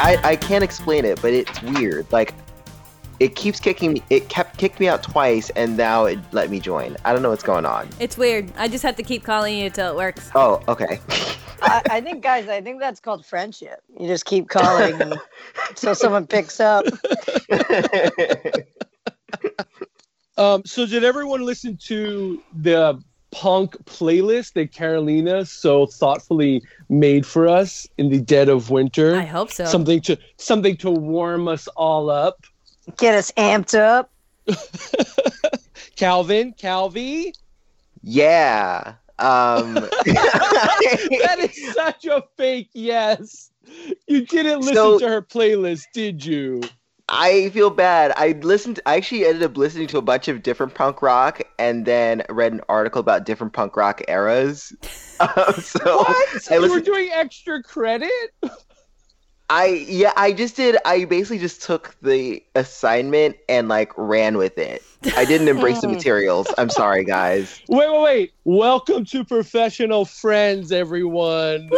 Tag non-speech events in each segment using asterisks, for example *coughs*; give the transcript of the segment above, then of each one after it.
I, I can't explain it, but it's weird. Like it keeps kicking me. It kept kicked me out twice, and now it let me join. I don't know what's going on. It's weird. I just have to keep calling you until it works. Oh, okay. *laughs* I, I think, guys, I think that's called friendship. You just keep calling until *laughs* someone picks up. *laughs* Um, so did everyone listen to the punk playlist that Carolina so thoughtfully made for us in the dead of winter? I hope so. Something to something to warm us all up. Get us amped up. *laughs* Calvin, Calvi. yeah. Um, *laughs* that is such a fake yes. You didn't listen So- to her playlist, did you? I feel bad. I listened. I actually ended up listening to a bunch of different punk rock, and then read an article about different punk rock eras. *laughs* Um, so What? I you were doing extra credit? I yeah. I just did. I basically just took the assignment and like ran with it. I didn't embrace the *laughs* materials. I'm sorry, guys. Wait, wait, wait. Welcome to Professional Friends, everyone.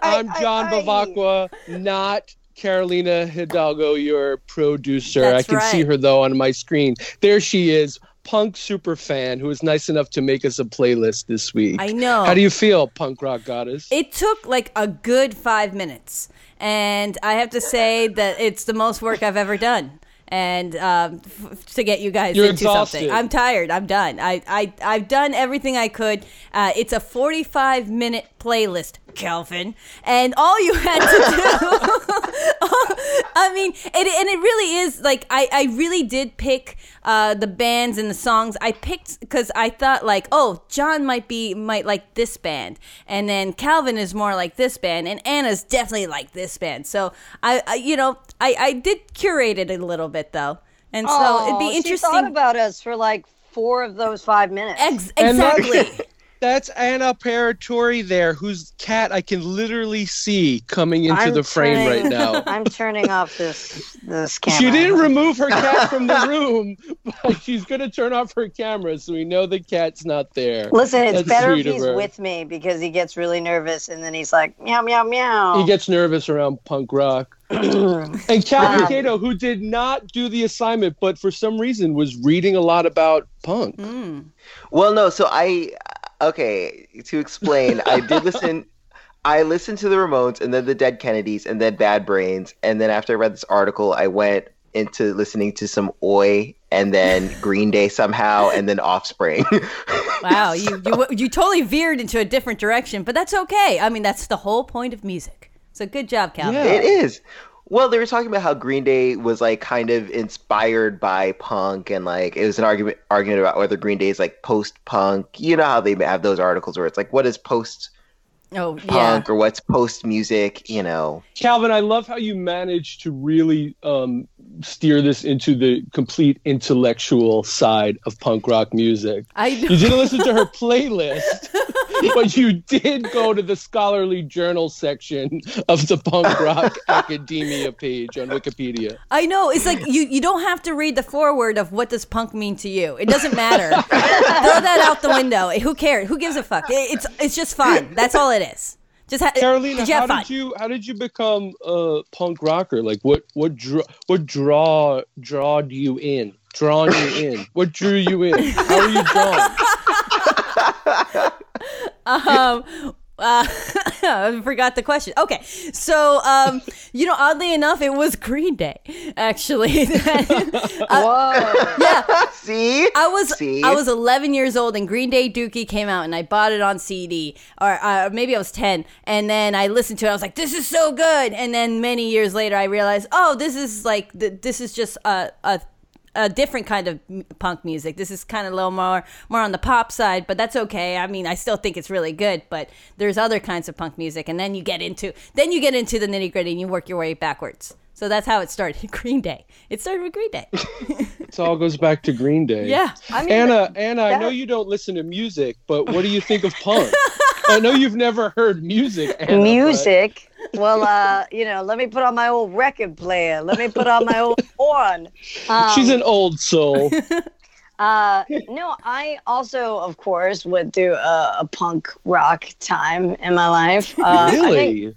I'm *laughs* I- John I- Bavacqua, not Carolina Hidalgo, your producer. That's I can see her though on my screen. There she is, punk super fan who was nice enough to make us a playlist this week. I know. How do you feel, punk rock goddess? It took like a good five minutes, and I have to say that it's the most work I've ever done. And um, f- to get you guys You're into exhausted. something, I'm tired. I'm done. I, I I've done everything I could. Uh, it's a 45 minute playlist, Kelvin, and all you had to do. *laughs* I mean, it, and it really is like I, I really did pick uh, the bands and the songs. I picked because I thought like, oh, John might be might like this band, and then Calvin is more like this band, and Anna's definitely like this band. So I, I you know, I, I did curate it a little bit though, and so it'd Aw, be She interesting. thought about us for like four of those five minutes. Ex- And that- *laughs* exactly. That's Anna Paratori there, whose cat I can literally see coming into I'm the frame turning- right now. *laughs* I'm turning off this this *laughs* camera. She didn't remove her *laughs* cat from the room, but she's going to turn off her camera so we know the cat's not there. Listen, it's That's better if sweet he's her. with me because he gets really nervous and then he's like meow meow meow. He gets nervous around punk rock. *clears throat* and Calvin Wow. Cato, who did not do the assignment, but for some reason was reading a lot about punk. Mm. Well, no. So I okay to explain. I did listen. *laughs* I listened to the Ramones and then the Dead Kennedys and then Bad Brains and then after I read this article, I went into listening to some Oi and then *laughs* Green Day somehow and then Offspring. *laughs* Wow, you, you you totally veered into a different direction, but that's okay. I mean, that's the whole point of music. So good job, Calvin. Yeah. It is. Well, they were talking about how Green Day was like kind of inspired by punk, and like it was an argument argument about whether Green Day is like post punk. You know how they have those articles where it's like, what is post Oh yeah. punk or what's post music? You know. Calvin, I love how you managed to really um, steer this into the complete intellectual side of punk rock music. I You didn't listen to her *laughs* playlist, but you did go to the scholarly journal section of the punk rock *laughs* academia page on Wikipedia. I know. It's like you, you don't have to read the foreword of what does punk mean to you. It doesn't matter. *laughs* Throw that out the window. Who cares? Who gives a fuck? It- It's it's just fun. That's all it is. Just ha- Carolina, did how fun? did you how did you become a punk rocker? Like what what draw what draw drawed you in? Drawn you in? *laughs* What drew you in? How are you drawn? *laughs* um uh, *laughs* I forgot the question. Okay, so um, you know, oddly enough, it was Green Day, actually. *laughs* Whoa. yeah, *laughs* See, I was See? I was 11 years old and Green Day Dookie came out and I bought it on CD or uh, maybe I was 10 and then I listened to it I was like this is so good and then many years later I realized oh this is like th- this is just a, a a different kind of punk music. This is kind of a little more more on the pop side, but that's okay. I mean, I still think it's really good, but there's other kinds of punk music and then you get into then you get into the nitty-gritty and you work your way backwards. So that's how it started. *laughs* Green Day. It started with Green Day. *laughs* *laughs* It all goes back to Green Day. yeah. I mean, Anna, Anna, I know you don't listen to music, but what do you think of punk? I know you've never heard music. Anna, but- music. Well, uh, you know, let me put on my old record player. Let me put on my old *laughs* horn. Um, She's an old soul. *laughs* Uh, no, I also, of course, went through a, a punk rock time in my life. Uh, I think- really?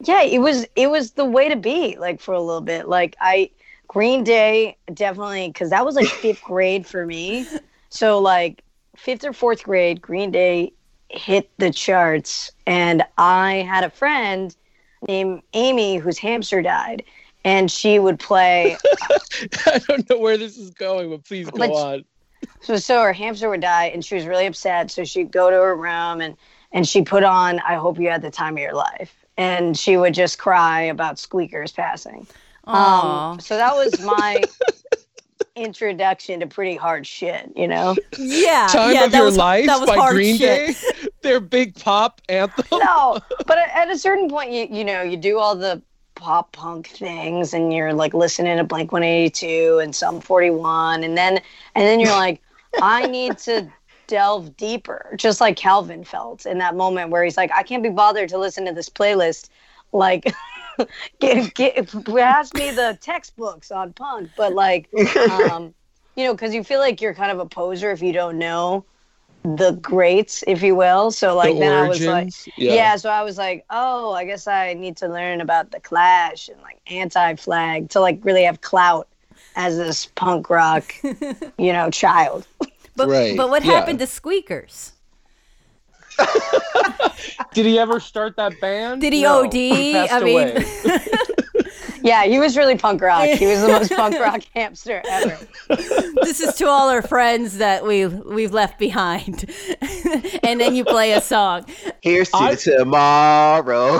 yeah, it was it was the way to be like for a little bit. Like I Green Day definitely because that was like fifth *laughs* grade for me. So like fifth or fourth grade, Green Day hit the charts, and I had a friend named Amy whose hamster died, and she would play. *laughs* I don't know where this is going, but please go Let's- on. So so her hamster would die, and she was really upset. So she'd go to her room and and she put on "I Hope You Had the Time of Your Life," and she would just cry about squeakers passing. Aw. Um, so that was my *laughs* introduction to pretty hard shit, you know? yeah, Time yeah, of that Your was, Life that was by hard Green shit. Day. *laughs* Their big pop anthem. No, *laughs* but at at a certain point, you you know, you do all the pop punk things, and you're like listening to Blink One Eighty Two and Sum Forty One, and then and then you're *laughs* like, I need to delve deeper, just like Calvin felt in that moment where he's like, I can't be bothered to listen to this playlist, like. Get, get, pass me the textbooks on punk, but like, um, you know, because you feel like you're kind of a poser if you don't know the greats, if you will. So like the then I was like, origins. yeah. so I was like, oh, I guess I need to learn about the Clash and like Anti-Flag to like really have clout as this punk rock, *laughs* you know, child. But, Right, but what yeah. happened to Squeakers? *laughs* Did he ever start that band? Did he No, OD? *laughs* he passed I mean- away. *laughs* Yeah, he was really punk rock. He was the most punk rock hamster ever. this is to all our friends that we we've left behind, and then you play a song. Here's to I- tomorrow.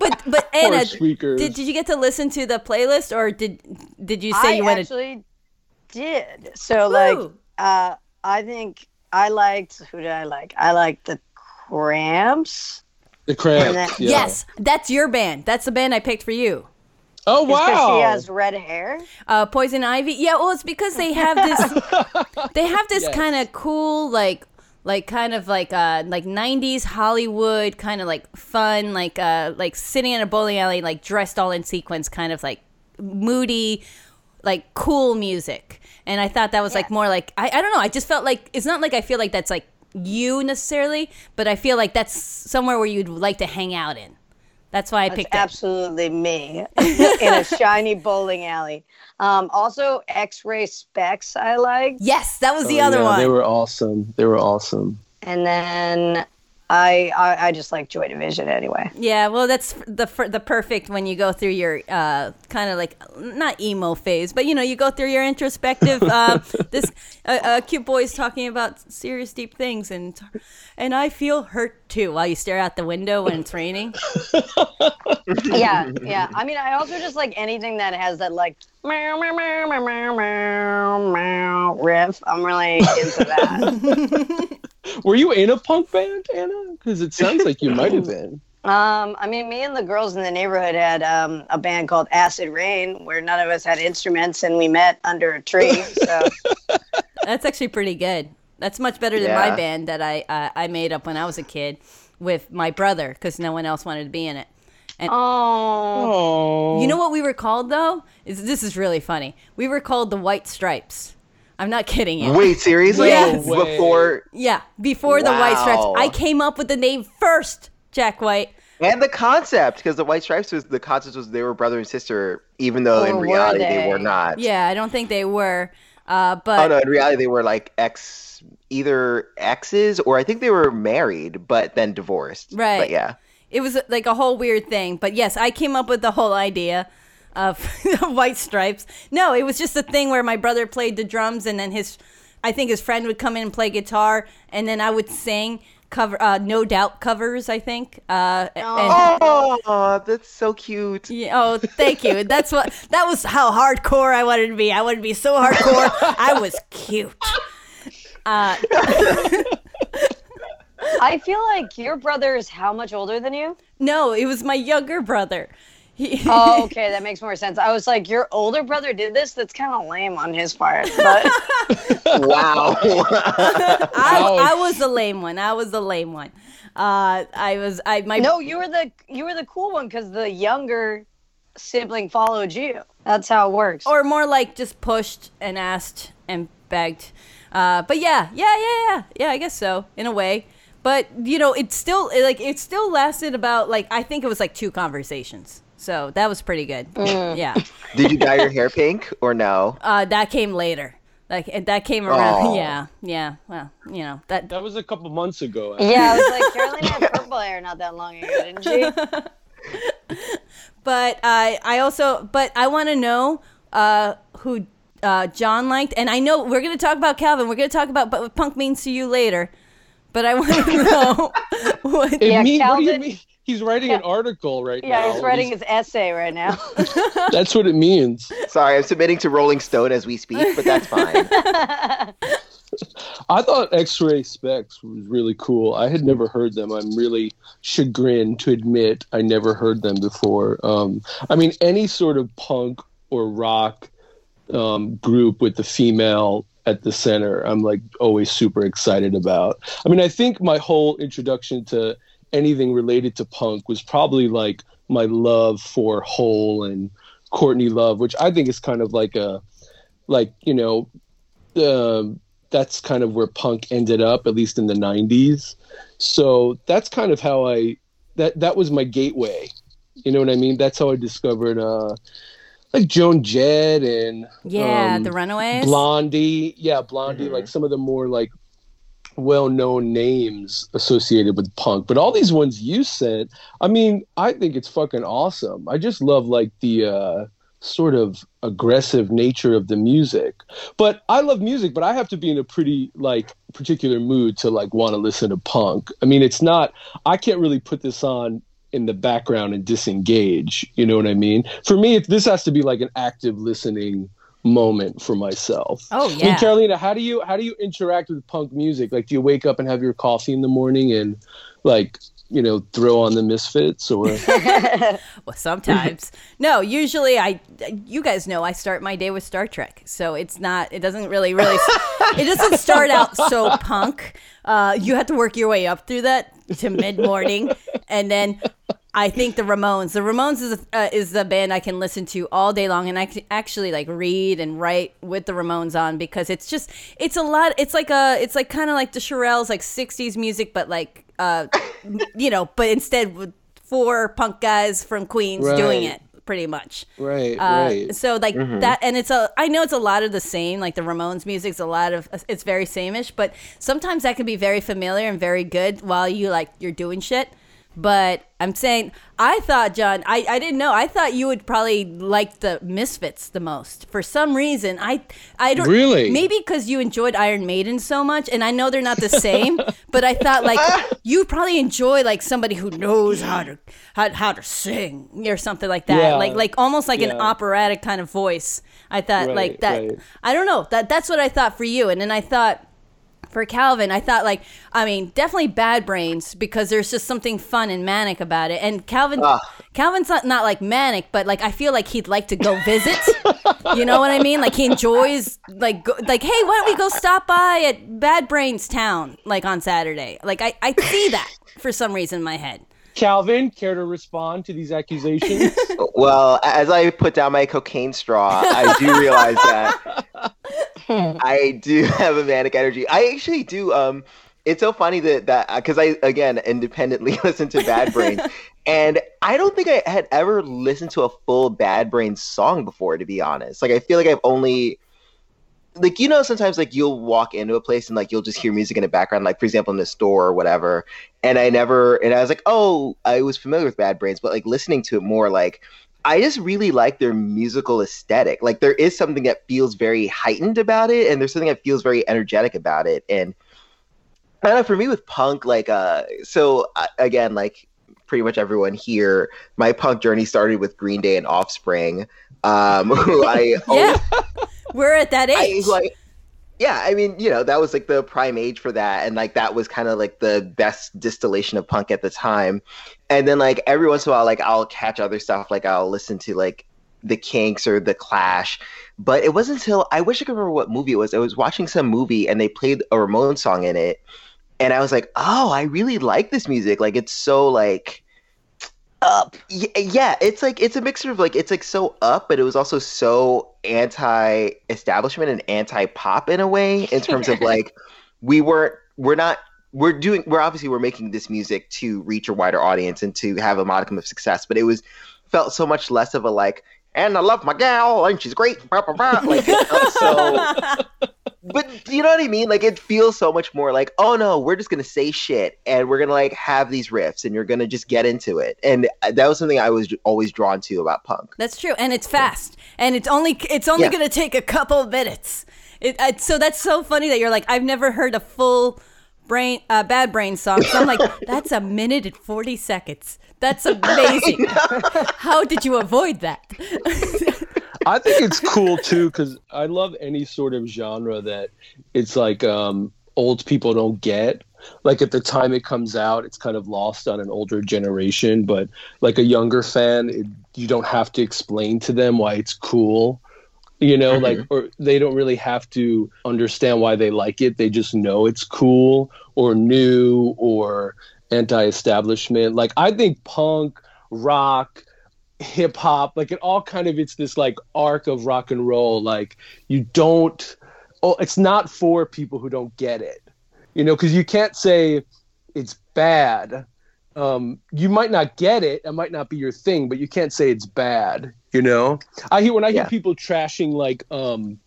But but Anna, did, did you get to listen to the playlist, or did did you say I you went? actually did. So like, uh, I think I liked who did I like? I liked the Cramps. the Cramps. Then- yeah. Yes, that's your band. That's the band I picked for you. Oh wow. she has red hair. Uh, Poison Ivy. Yeah, well, it's because they have this. *laughs* they have this Yes. kind of cool, like, like kind of like uh like '90s Hollywood kind of like fun, like uh like sitting in a bowling alley, like dressed all in sequins, kind of like moody, like cool music. And I thought that was like more like I, I don't know. I just felt like it's not like I feel like that's like you necessarily, but I feel like that's somewhere where you'd like to hang out in. That's why I That's picked it. absolutely me *laughs* in a shiny bowling alley. Um, also, X-Ray Spex I like. Yes, that was the Oh, other yeah, one. They were awesome. They were awesome. and then I, I I just like Joy Division anyway. Yeah, well, that's the the perfect when you go through your uh, kind of like not emo phase, but you know, you go through your introspective. *laughs* Uh, this uh, uh, cute boy is talking about serious, deep things, and and I feel hurt too while you stare out the window when it's raining. *laughs* yeah, yeah. I mean, I also just like anything that has that like meow, meow, meow, meow, meow, meow, meow riff. I'm really into that. *laughs* *laughs* Were you in a punk band, Anna? Because it sounds like you might have *laughs* been. Um, I mean, me and the girls in the neighborhood had um, a band called Acid Rain, where none of us had instruments, and we met under a tree. So *laughs* That's actually pretty good. That's much better than my band that I uh, I made up when I was a kid with my brother because no one else wanted to be in it. oh, Oh. You know what we were called though? Is this is really funny. We were called the White Stripes. I'm not kidding you. Wait, seriously? Yes. No. Before Yeah, before the White Stripes, I came up with the name first. Jack White. and the concept, because the White Stripes was the concept was they were brother and sister, even though in Or were reality they? they? were not. Yeah, I don't think they were, uh, Oh but no, in reality they were like ex, either exes or I think they were married but then divorced. Right. But yeah. it was like a whole weird thing. But yes, I came up with the whole idea of *laughs* White Stripes. No, it was just a thing where my brother played the drums, and then his, I think his friend would come in and play guitar, and then I would sing cover, uh, no doubt covers. I think. Uh, and, Oh, that's so cute. Yeah, oh, thank you. That's what. That was how hardcore I wanted to be. I wanted to be so hardcore. I was cute. Uh, *laughs* I feel like your brother is how much older than you? no, it was my younger brother. He, *laughs* Oh, okay, that makes more sense. I was like, your older brother did this. That's kind of lame on his part, but *laughs* Wow. *laughs* I, I was the lame one. I was the lame one. Uh, I was. I my no, you were the you were the cool one because the younger sibling followed you. That's how it works. or more like just pushed and asked and begged. Uh, but yeah, yeah, yeah, yeah, yeah. I guess so in a way. but you know, it still like it still lasted about like I think it was like two conversations. So that was pretty good. *laughs* Yeah. Did you dye your hair pink or no? Uh, that came later. Like and that came around. Aw. *laughs* Yeah. Yeah. Well, you know that. That was a couple months ago. Yeah, I was like, *laughs* Carolina had purple hair not that long ago, didn't she? But I I also but I want to know uh who uh John liked, and I know we're gonna talk about Calvin. We're gonna talk about what punk means to you later. But I want to know what. It Yeah, mean- what do you Calvin- mean? He's writing an article right now. Yeah, he's writing his essay right now. *laughs* That's what it means. Sorry, I'm submitting to Rolling Stone as we speak, but that's fine. *laughs* I thought X-Ray Spex was really cool. I had never heard them. I'm really chagrined to admit I never heard them before. Um, I mean, any sort of punk or rock um, group with the female at the center, I'm like always super excited about. I mean, I think my whole introduction to anything related to punk was probably like my love for Hole and Courtney Love, which I think is kind of like a, like you know, um, that's kind of where punk ended up, at least in the '90s. So that's kind of how I that that was my gateway. You know what I mean? That's how I discovered uh, like Joan Jett and Yeah, um, the Runaways. Blondie. Yeah, Blondie. Like some of the more like well-known names associated with punk. But all these ones you said, I mean, I think it's fucking awesome. I just love like the uh, sort of aggressive nature of the music. But I love music, but I have to be in a pretty like particular mood to like want to listen to punk. I mean, it's not. I can't really put this on in the background and disengage. You know what I mean? For me, this has to be like an active listening moment for myself. Oh I mean, yeah. Carolina, how do you how do you interact with punk music? Like, do you wake up and have your coffee in the morning and like you know throw on the Misfits or *laughs* Well, sometimes. no, usually I. You guys know I start my day with Star Trek, so it's not. It doesn't really, really. it doesn't start out so punk. Uh, you have to work your way up through that to mid morning, and then. I think the Ramones. The Ramones is uh, is the band I can listen to all day long, and I can actually like read and write with the Ramones on because it's just it's a lot. It's like a it's like kind of like the Shirelles, like '60s music, but like uh, *laughs* you know, but instead with four punk guys from Queens doing it pretty much. right, Uh, right? So like that, and it's a. I know it's a lot of the same. Like the Ramones music's a lot of. It's very sameish, but sometimes that can be very familiar and very good while you like you're doing shit. But I'm saying, I thought, John, I, I didn't know. I thought you would probably like the Misfits the most. For some reason, I I don't Really? maybe because you enjoyed Iron Maiden so much, and I know they're not the same. *laughs* but I thought like *laughs* you probably enjoy like somebody who knows how to how, how to sing or something like that. Yeah. Like like almost like an operatic kind of voice. I thought Right, like that. right. I don't know. That that's what I thought for you, and then I thought for Calvin, I thought like I mean definitely Bad Brains because there's just something fun and manic about it. And Calvin, Ah. Calvin's not not like manic, but like I feel like he'd like to go visit. *laughs* you know what I mean? Like he enjoys like go, like hey, why don't we go stop by at Bad Brains Town like on Saturday? Like I I see that for some reason in my head. Calvin, care to respond to these accusations? *laughs* Well, as I put down my cocaine straw, I do realize that *laughs* *laughs* I do *laughs* have a manic energy. I actually do. Um, it's so funny that that because I again independently *laughs* listen to Bad Brains, and I don't think I had ever listened to a full Bad Brains song before. To be honest, like I feel like I've only like you know sometimes like you'll walk into a place and like you'll just hear music in the background like for example in the store or whatever and i never and i was like oh i was familiar with bad brains but like listening to it more like i just really like their musical aesthetic. Like there is something that feels very heightened about it and there's something that feels very energetic about it. And I don't know for me with punk like uh so uh, again like pretty much everyone here my punk journey started with green day and offspring um who i *laughs* always Yeah, we're at that I age. like yeah, I mean, you know, that was like the prime age for that and like that was kind of like the best distillation of punk at the time. And then like every once in a while like I'll catch other stuff like I'll listen to like the Kinks or the Clash. But it wasn't until I wish I could remember what movie it was. I was watching some movie and they played a Ramon song in it and I was like, "Oh, I really like this music. Like it's so like up. Yeah, it's like it's a mixture of like it's like so up, but it was also so anti-establishment and anti-pop in a way. In terms of *laughs* like, we weren't we're not we're doing we're obviously we're making this music to reach a wider audience and to have a modicum of success, but it was felt so much less of a like and I love my gal and she's great. Blah, blah, blah. Like so *laughs* but you know what I mean? Like it feels so much more like, oh no, we're just gonna say shit and we're gonna like have these riffs and you're gonna just get into it. And that was something I was always drawn to about punk. That's true, and it's fast, and it's only it's only Yeah. to take a couple minutes. It, I, so that's so funny that you're like, I've never heard a full brain uh, bad brain song. So I'm like, *laughs* that's a minute and forty seconds. That's *laughs* amazing. How did you avoid that? *laughs* I think it's cool too because I love any sort of genre that it's like um, old people don't get. Like at the time it comes out, it's kind of lost on an older generation. But like a younger fan, it, you don't have to explain to them why it's cool. You know, like or they don't really have to understand why they like it. They just know it's cool or new or anti-establishment. Like I think punk, rock, hip hop like it all kind of it's this like arc of rock and roll like you don't oh it's not for people who don't get it. You know because you can't say it's bad. Um you might not get it it might not be your thing but you can't say it's bad you know? I hear when i hear Yeah. people trashing like um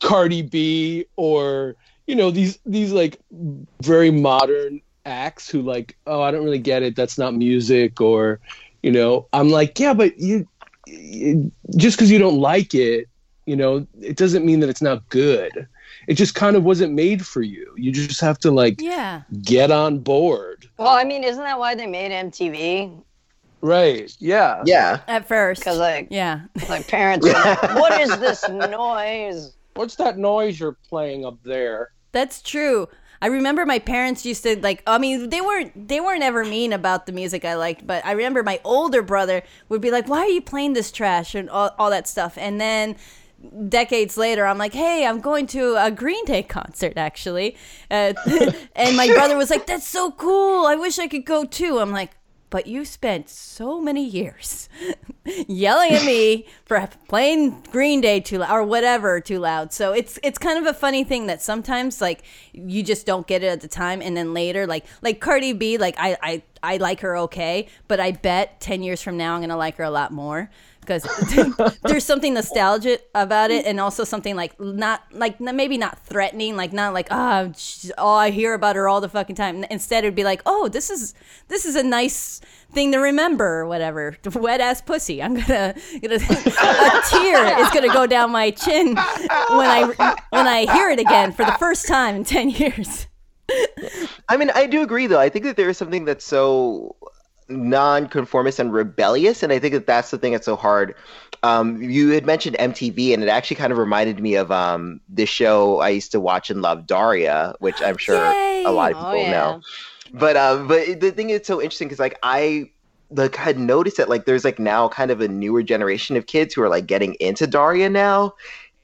cardi b or you know these these like very modern acts who like oh i don't really get it that's not music or you know i'm like yeah but you, you just because you don't like it you know it doesn't mean that it's not good it just kind of wasn't made for you you just have to like Yeah. get on board Well, I mean, isn't that why they made MTV? right yeah Yeah. At first. Because like, yeah. like parents, were like, *laughs* what is this noise? what's that noise you're playing up there That's true. I remember my parents used to like I mean they weren't they weren't ever mean about the music I liked, but I remember my older brother would be like, "Why are you playing this trash?" and all, all that stuff. And then decades later, I'm like, "Hey, I'm going to a Green Day concert actually." Uh, *laughs* and my brother was like, "That's so cool. I wish I could go too." I'm like, "But you spent so many years *laughs* yelling at me *laughs* for playing Green Day too loud or whatever too loud. So it's it's kind of a funny thing that sometimes like you just don't get it at the time, and then later like like Cardi B, like I I I like her okay, but I bet ten years from now I'm gonna like her a lot more. Because *laughs* there's something nostalgic about it, and also something like not like maybe not threatening, like not like oh, oh I hear about her all the fucking time. Instead, it'd be like oh this is this is a nice thing to remember or whatever. *laughs* Wet ass pussy. I'm gonna, gonna *laughs* a tear is gonna go down my chin when I when I hear it again for the first time in ten years. I mean, I do agree though. I think that there is something that's so non-conformist and rebellious, and I think that that's the thing that's so hard. Um, you had mentioned MTV, and it actually kind of reminded me of um, this show I used to watch and love, Daria, which I'm sure Yay! a lot of Oh, people yeah. know. But um, but the thing is so interesting because like I like had noticed that like there's like now kind of a newer generation of kids who are like getting into Daria now,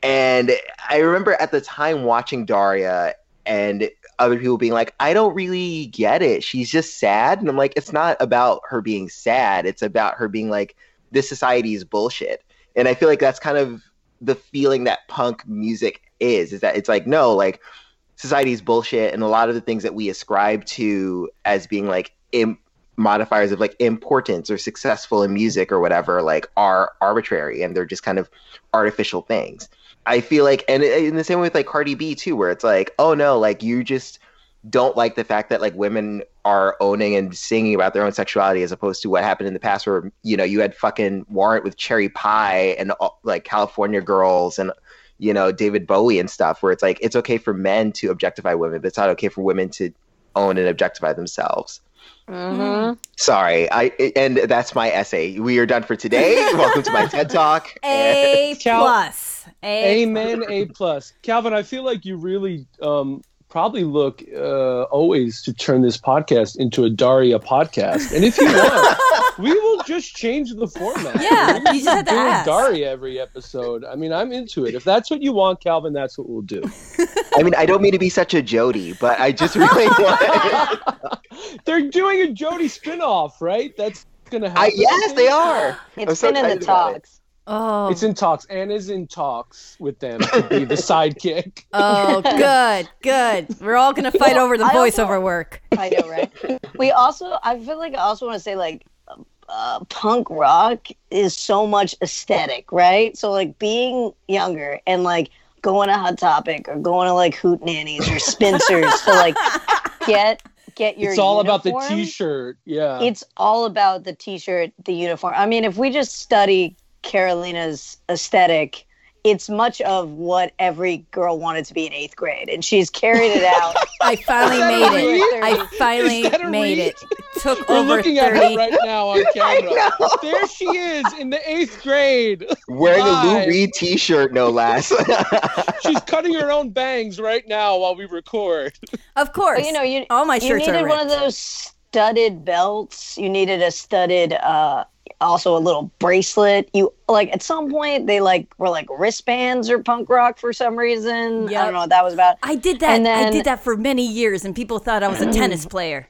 and I remember at the time watching Daria and other people being like, I don't really get it. She's just sad. And I'm like, it's not about her being sad. It's about her being like, this society is bullshit. And I feel like that's kind of the feeling that punk music is, is that it's like, no, like society is bullshit. And a lot of the things that we ascribe to as being like Im- modifiers of like importance or successful in music or whatever, like are arbitrary and they're just kind of artificial things. I feel like, and in the same way with like Cardi B too, where it's like, oh no, like you just don't like the fact that like women are owning and singing about their own sexuality as opposed to what happened in the past where you know you had fucking Warrant with Cherry Pie and uh, like California Girls and you know David Bowie and stuff where it's like it's okay for men to objectify women but it's not okay for women to own and objectify themselves. Mm-hmm. Sorry, I and that's my essay. We are done for today. *laughs* Welcome to my TED Talk. A *laughs* Cal- plus. A Amen. A plus. Calvin, I feel like you really um, probably look uh, always to turn this podcast into a Daria podcast. And if you *laughs* want, we will just change the format. Yeah, We're you just have to doing ask. Daria every episode. I mean, I'm into it. If that's what you want, Calvin, that's what we'll do. I mean, I don't mean to be such a Jody, but I just really *laughs* want. They're doing a Jody spinoff, right? That's gonna happen. I, yes, they are. I'm It's so been in the excited it. talks. Oh, It's in talks. Anna's in talks with them to be the *laughs* sidekick. oh, good, good. We're all gonna fight over the I also- voiceover work. I know, right? we also, I feel like I also want to say like, uh, punk rock is so much aesthetic, right? So like being younger and like going to Hot Topic or going to like Hoot Nannies or Spencer's to like *laughs* get get your. It's all about the t-shirt. Yeah. It's all about the t-shirt, the uniform. I mean, if we just study Carolina's aesthetic, it's much of what every girl wanted to be in eighth grade, and she's carried it out. I finally made it. I finally Is that a made read? it. Took We're over looking at her right now on *laughs* camera. There she is in the eighth grade. Wearing a Lou Reed T-shirt, no less. *laughs* She's cutting her own bangs right now while we record. Of course. But you know, you all my you shirts needed are one of those studded belts. You needed a studded, uh, also a little bracelet. You like at some point they like were like wristbands or punk rock for some reason. I don't know what that was about. I did that. And I did that for many years, and people thought I was a mm. tennis player.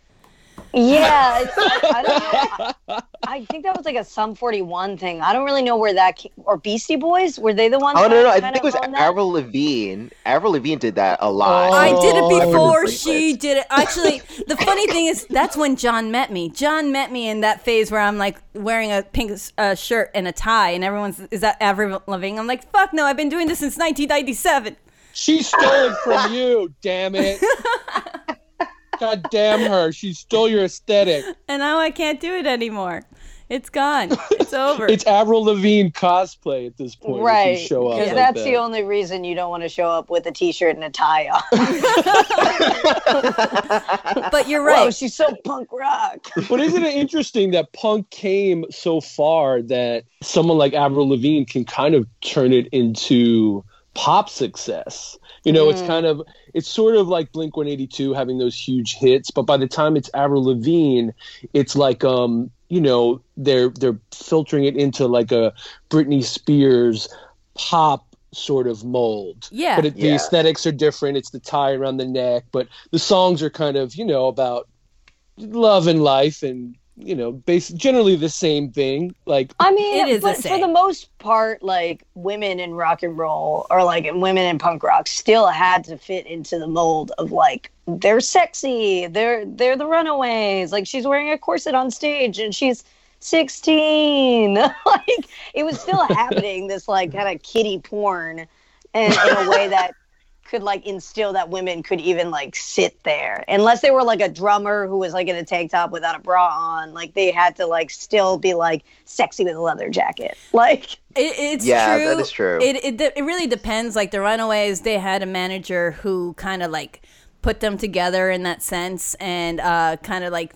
Yeah, it's, I, I don't know. *laughs* I think that was like a Sum 41 thing. I don't really know where that came, or Beastie Boys were they the ones? oh no, no, I think it was owned that? Avril Lavigne. Avril Lavigne did that a lot. Oh. I did it Oh. before she did it. Actually, the funny thing is that's when John met me. John met me in that phase where I'm like wearing a pink uh, shirt and a tie, and everyone's is that Avril Lavigne? I'm like, fuck no, I've been doing this since 1997. She stole it from you, damn it. *laughs* God damn her. She stole your aesthetic. and now I can't do it anymore. It's gone. It's *laughs* over. It's Avril Lavigne cosplay at this point. Right, show up because like that's that. the only reason you don't want to show up with a t-shirt and a tie on. *laughs* but you're Whoa, right. she's so punk rock. *laughs* But isn't it interesting that punk came so far that someone like Avril Lavigne can kind of turn it into pop success? You know, it's kind of it's sort of like Blink 182 having those huge hits, but by the time it's Avril Lavigne, it's like um, you know, they're they're filtering it into like a Britney Spears pop sort of mold. Yeah. But it, the Yeah. aesthetics are different. It's the tie around the neck, but the songs are kind of, you know, about love and life and you know base generally the same thing like I mean, It is the but for the most part, like women in rock and roll or like women in punk rock still had to fit into the mold of like they're sexy, they're they're the Runaways. Like she's wearing a corset on stage and she's sixteen. *laughs* like it was still happening. This like kind of kitty porn, and in a way that could like instill that women could even like sit there unless they were like a drummer who was like in a tank top without a bra on like they had to like still be like sexy with a leather jacket *laughs* like It, it's Yeah, true. that is true. It, it it really depends. Like the Runaways, they had a manager who kind of like put them together in that sense, and uh, kind of like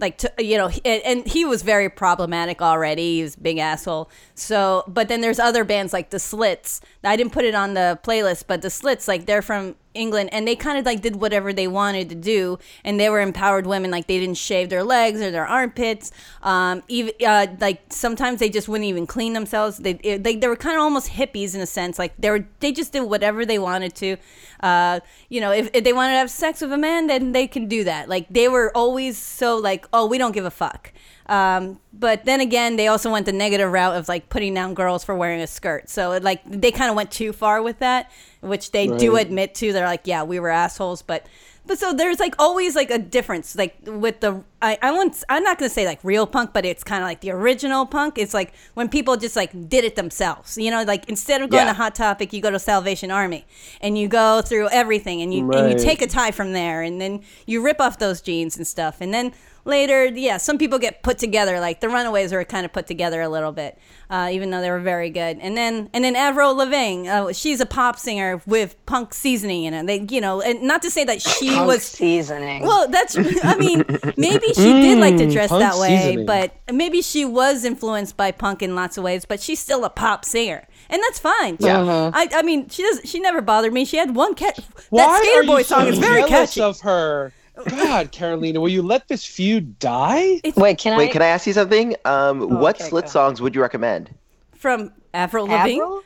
like to, you know, and, and he was very problematic already. He was big asshole. So, but then there's other bands like the Slits. I didn't put it on the playlist, but the Slits, like they're from England, and they kind of like did whatever they wanted to do, and they were empowered women. Like they didn't shave their legs or their armpits. Um, even uh, like sometimes they just wouldn't even clean themselves. They they, they were kind of almost hippies in a sense. Like they were they just did whatever they wanted to. Uh, you know, if, if they wanted to have sex with a man, then they can do that. Like they were always so like, oh, we don't give a fuck. Um, but then again, they also went the negative route of like putting down girls for wearing a skirt. So it, like they kind of went too far with that, which they do admit to. They're like, yeah, we were assholes, but but so there's like always like a difference, like with the I I won't I'm not gonna say like real punk, but it's kind of like the original punk. It's like when people just like did it themselves, you know, like instead of going Yeah. to Hot Topic, you go to Salvation Army and you go through everything and you and you take a tie from there and then you rip off those jeans and stuff and then later yeah some people get put together like the runaways were kind of put together a little bit uh, even though they were very good and then and then avril lavigne uh, she's a pop singer with punk seasoning in it they you know and not to say that she punk was seasoning well, that's. I mean, *laughs* maybe she did like to dress punk that way, seasoning. but maybe she was influenced by punk in lots of ways. But she's still a pop singer, and that's fine. Yeah. I, I mean, she does. She never bothered me. She had one catch. why that Skater Boy you song so is very jealous catchy. of her god carolina will you let this feud die wait can Wait, i can I ask you something? Um, what okay, Slit go. songs would you recommend? From Avril Lavigne. No,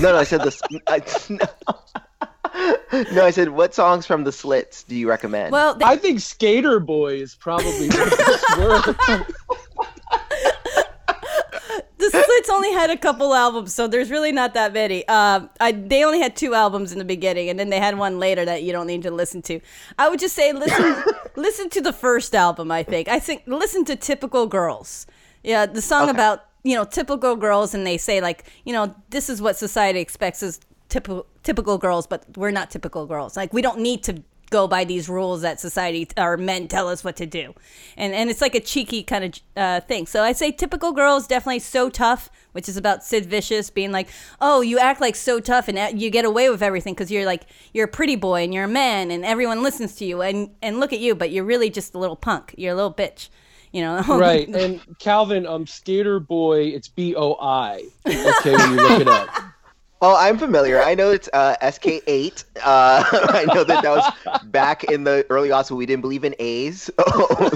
no, I said this. I, no. *laughs* no, I said what songs from the Slits do you recommend? Well, they, i think skater boy is probably the best word *laughs* the Slits only had a couple albums, so there's really not that many. Um, I, they only had two albums in the beginning, and then they had one later that you don't need to listen to. I would just say listen, *coughs* listen to the first album. I think. I think listen to "Typical Girls." Yeah, the song Okay. about you know typical girls, and they say like you know this is what society expects as typical typical girls, but we're not typical girls. Like we don't need to go by these rules that society or men tell us what to do and and it's like a cheeky kind of uh, thing so i say typical girls definitely so tough which is about sid vicious being like oh you act like so tough and uh, you get away with everything because you're like you're a pretty boy and you're a man and everyone listens to you and and look at you but you're really just a little punk you're a little bitch you know *laughs* right. And Calvin, um, Skater Boy, it's B O I. Okay, when you look it up. Oh, I'm familiar. I know it's uh, SK8. Uh, *laughs* I know that that was back in the early aughts when we didn't believe in A's. *laughs*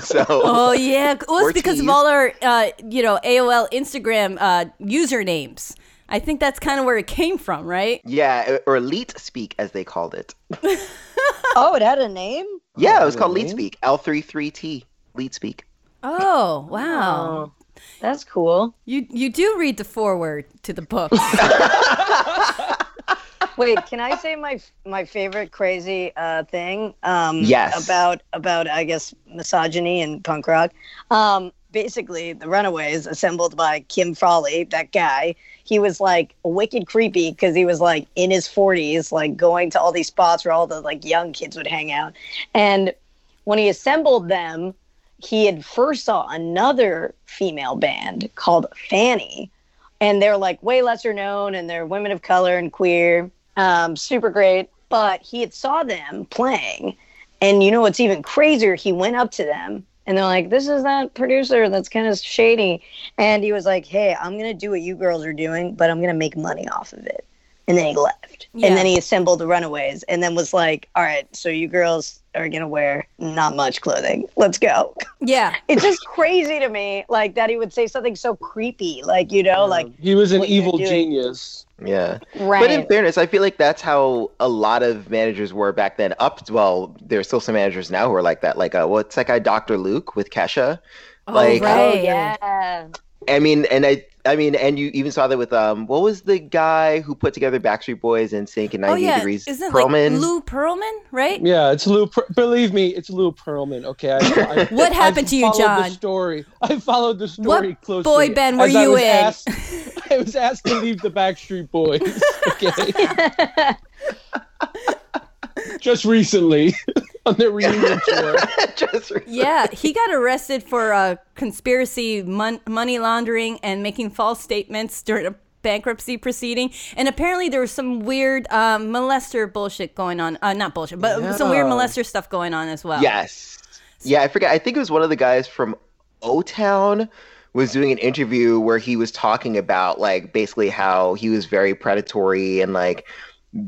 so Oh yeah, well, Or it's because of all our, uh, you know, AOL, Instagram uh, usernames. I think that's kind of where it came from, right? yeah, or Leet Speak as they called it. *laughs* Oh, it had a name? Yeah, it was called really? Leet Speak. L33T. Leet Speak. Oh wow, Oh, that's cool. you you do read the foreword to the books. Wait, can I say my my favorite crazy uh, thing? Um, Yes. About about I guess misogyny and punk rock. Um, basically, the Runaways, assembled by Kim Fowley, that guy. He was like wicked creepy because he was like in his forties, like going to all these spots where all the like young kids would hang out. And when he assembled them, he had first saw another female band called Fanny and they're like way lesser known and they're women of color and queer um, super great but he had saw them playing. And you know what's even crazier? He went up to them and they're like this is that producer that's kind of shady. And he was like hey i'm gonna do what you girls are doing but i'm gonna make money off of it. And then he left. Yeah. and then he assembled the runaways and then was like all right so you girls are gonna wear not much clothing let's go yeah, *laughs* it's just crazy to me like that he would say something so creepy like you know like he was an evil genius. Yeah. right But in fairness, I feel like that's how a lot of managers were back then. Up well, there's still some managers now who are like that. Like uh, what's that guy, Dr. Luke with Kesha? Like, oh, right. oh yeah I mean, and I, I mean, and you even saw that with um, what was the guy who put together Backstreet Boys NSYNC in Oh yeah, Degrees? isn't it Pearlman. like Lou Pearlman, right? Yeah, it's Lou. Per- believe me, it's Lou Pearlman. Okay. I, I, *laughs* What happened I to you, followed John? The story. I followed the story What closely. boy Ben, were as I you was in? Asked, *laughs* I was asked to leave the Backstreet Boys. Okay. *laughs* Just recently *laughs* on their reunion *laughs* tour. Just Yeah, he got arrested for uh, conspiracy, mon- money laundering, and making false statements during a bankruptcy proceeding. And apparently, there was some weird um, molester bullshit going on. Uh, not bullshit, but some weird molester stuff going on as well. Yes. Yeah, I forget. I think it was one of the guys from O Town was doing an interview where he was talking about like basically how he was very predatory and like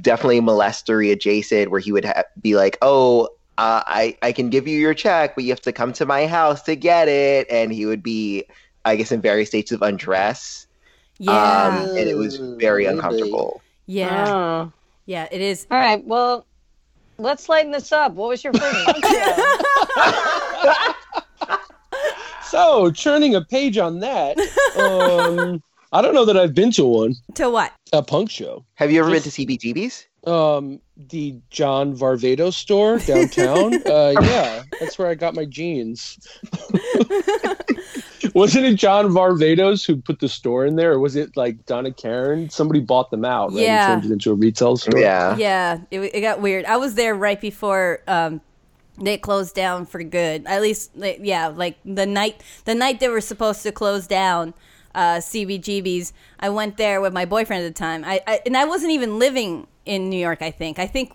definitely molestery adjacent where he would ha- be like, "Oh, uh, I I can give you your check, but you have to come to my house to get it." And he would be I guess in various states of undress. Yeah, Um, and it was very Maybe. uncomfortable. yeah, Oh. yeah. It is. All right. Well, let's lighten this up. What was your favorite? *laughs* *laughs* So, churning a page on that. Um, *laughs* I don't know that I've been to one. To what? A punk show. Have you ever Just- been to CBGB's? Um, the John Varvatos store downtown. *laughs* uh, yeah, that's where I got my jeans. *laughs* Wasn't it John Varvatos who put the store in there, or was it like Donna Karan? Somebody bought them out, right? Yeah. And turned it into a retail store. Yeah. Yeah, it, it got weird. I was there right before um, they closed down for good. At least, like, yeah, like the night the night they were supposed to close down uh, CBGB's. I went there with my boyfriend at the time. I, I and I wasn't even living in New York. I think. I think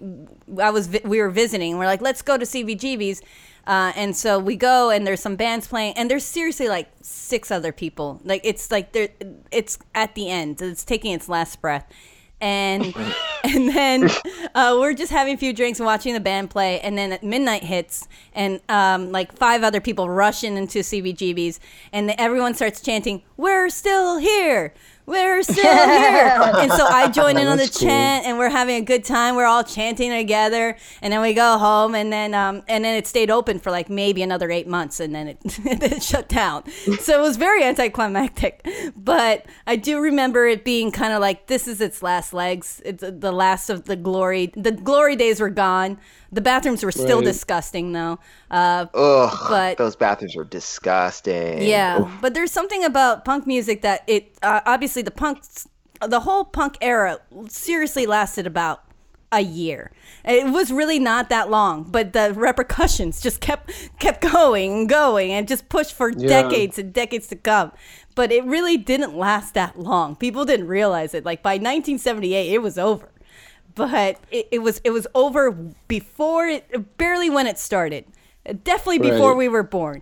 I was. vi- We were visiting. We're like, let's go to CBGB's. Uh, and so we go, and there's some bands playing, and there's seriously like six other people. Like it's like there, it's at the end. It's taking its last breath, and *laughs* and then uh, we're just having a few drinks and watching the band play. And then at midnight hits, and um, like five other people rush in into CBGB's, and everyone starts chanting, "We're still here." We're still here. *laughs* and so I join in on the cool. chant, and we're having a good time. We're all chanting together, and then we go home, and then um, and then it stayed open for like maybe another eight months, and then it, *laughs* it shut down. So it was very anticlimactic. But I do remember it being kind of like this is its last legs. It's uh, the last of the glory. The glory days were gone. The bathrooms were still Right. disgusting though. Uh, Ugh, But- those bathrooms were disgusting. yeah, Oof. but there's something about punk music that it uh, obviously the punk the whole punk era seriously lasted about a year. It was really not that long, but the repercussions just kept kept going and going and just pushed for Yeah. decades and decades to come. But it really didn't last that long. People didn't realize it. Like by 1978, it was over. But it, it was it was over before it barely when it started. Definitely before Right. we were born.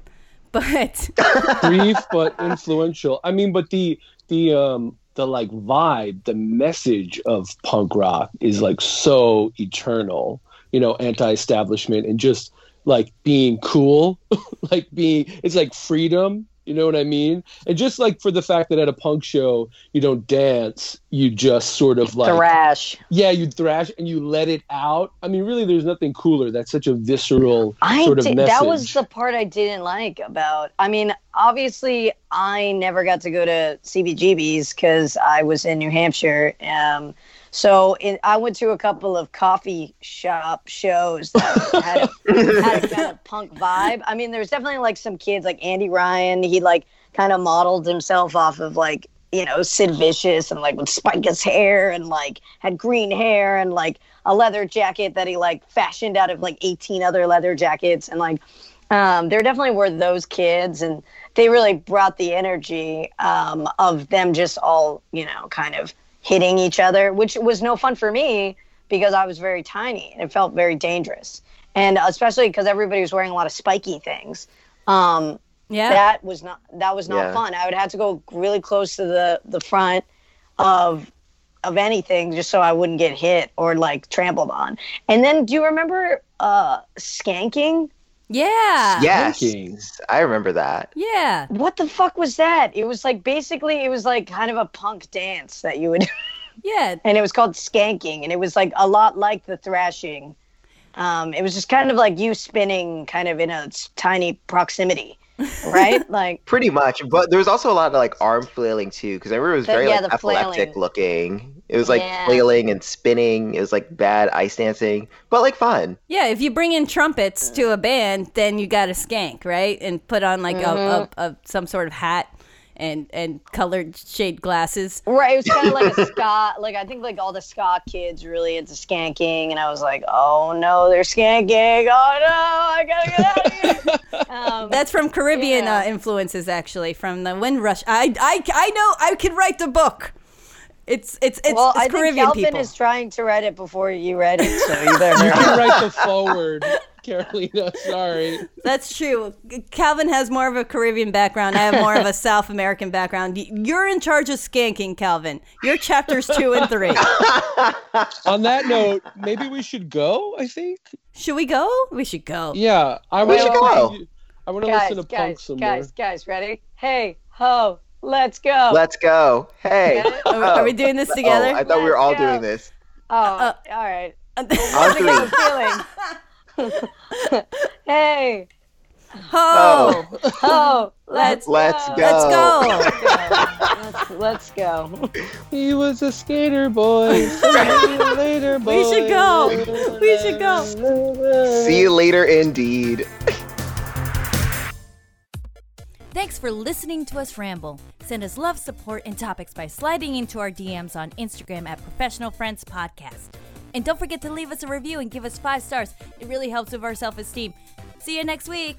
But *laughs* brief but influential. I mean, but the the um the like vibe, the message of punk rock is like so eternal. You know, anti-establishment and just like being cool, *laughs* like being it's like freedom. You know what I mean? And just like for the fact that at a punk show you don't dance, you just sort of like Thrash. yeah, you thrash and you let it out. I mean, really, there's nothing cooler. That's such a visceral I sort of did, message. that was the part I didn't like about. I mean, obviously, I never got to go to CBGB's because I was in New Hampshire. Um, so it, I went to a couple of coffee shop shows that *laughs* had a, had a kind of punk vibe. I mean, there's definitely like some kids like Andy Ryan. He like kind of modeled himself off of like you know Sid Vicious and like would spike his hair and like had green hair and like a leather jacket that he like fashioned out of like 18 other leather jackets and like um, there definitely were those kids and they really brought the energy um, of them just all you know kind of hitting each other which was no fun for me because i was very tiny and it felt very dangerous. And especially because everybody was wearing a lot of spiky things. Um, yeah. that was not that was not Yeah. fun. I would have to go really close to the the front of of anything just so i wouldn't get hit or like trampled on. And then do you remember uh skanking yeah. Yes, Thinking. I remember that. Yeah. what the fuck was that it was like basically it was like kind of a punk dance that you would *laughs* Yeah. and it was called skanking and it was like a lot like the thrashing um, it was just kind of like you spinning kind of in a tiny proximity *laughs* right like Pretty much, but there was also a lot of like arm flailing too, because I remember it was The- very yeah, like the epileptic flailing. looking. It was like Yeah. flailing and spinning. It was like bad ice dancing, but like fun. Yeah, if you bring in trumpets to a band, then you got to skank, right? And put on like a, a, a some sort of hat and and colored shade glasses. Right, it was kind of like a *laughs* ska. Like I think like all the ska kids really into skanking, and I was like, oh no, they're skanking. Oh no, I gotta get out of here. *laughs* Um, That's from Caribbean Yeah. uh, influences, actually, from the Windrush. I, I, I know I could write the book. It's it's it's, well, it's I think Caribbean Calvin people. is trying to read it before you read it, so you better. *laughs* You can write the *laughs* forward, Carolina. Sorry. That's true. Calvin has more of a Caribbean background. I have more of a *laughs* South American background. You're in charge of skanking, Calvin. Your chapters two and three. On that note, maybe we should go. I think. Should we go? We should go. Yeah, I We wanna- should go. I want to guys, listen to punk guys, some guys, guys, ready? Hey, ho, let's go. Let's go. Hey. Are, we- are we doing this together? Oh, I thought we were all go. doing this. oh, Uh, all right. On How's three. feeling? *laughs* hey, Ho! ho, let's Let's go. go. Let's go. Let's, let's go. He was a skater boy. *laughs* See you later, boy. We should go. We should go. *laughs* See you later, indeed. Thanks for listening to us ramble. Send us love, support, and topics by sliding into our DMs on Instagram at Professional Friends Podcast. And don't forget to leave us a review and give us five stars. It really helps with our self esteem. See you next week.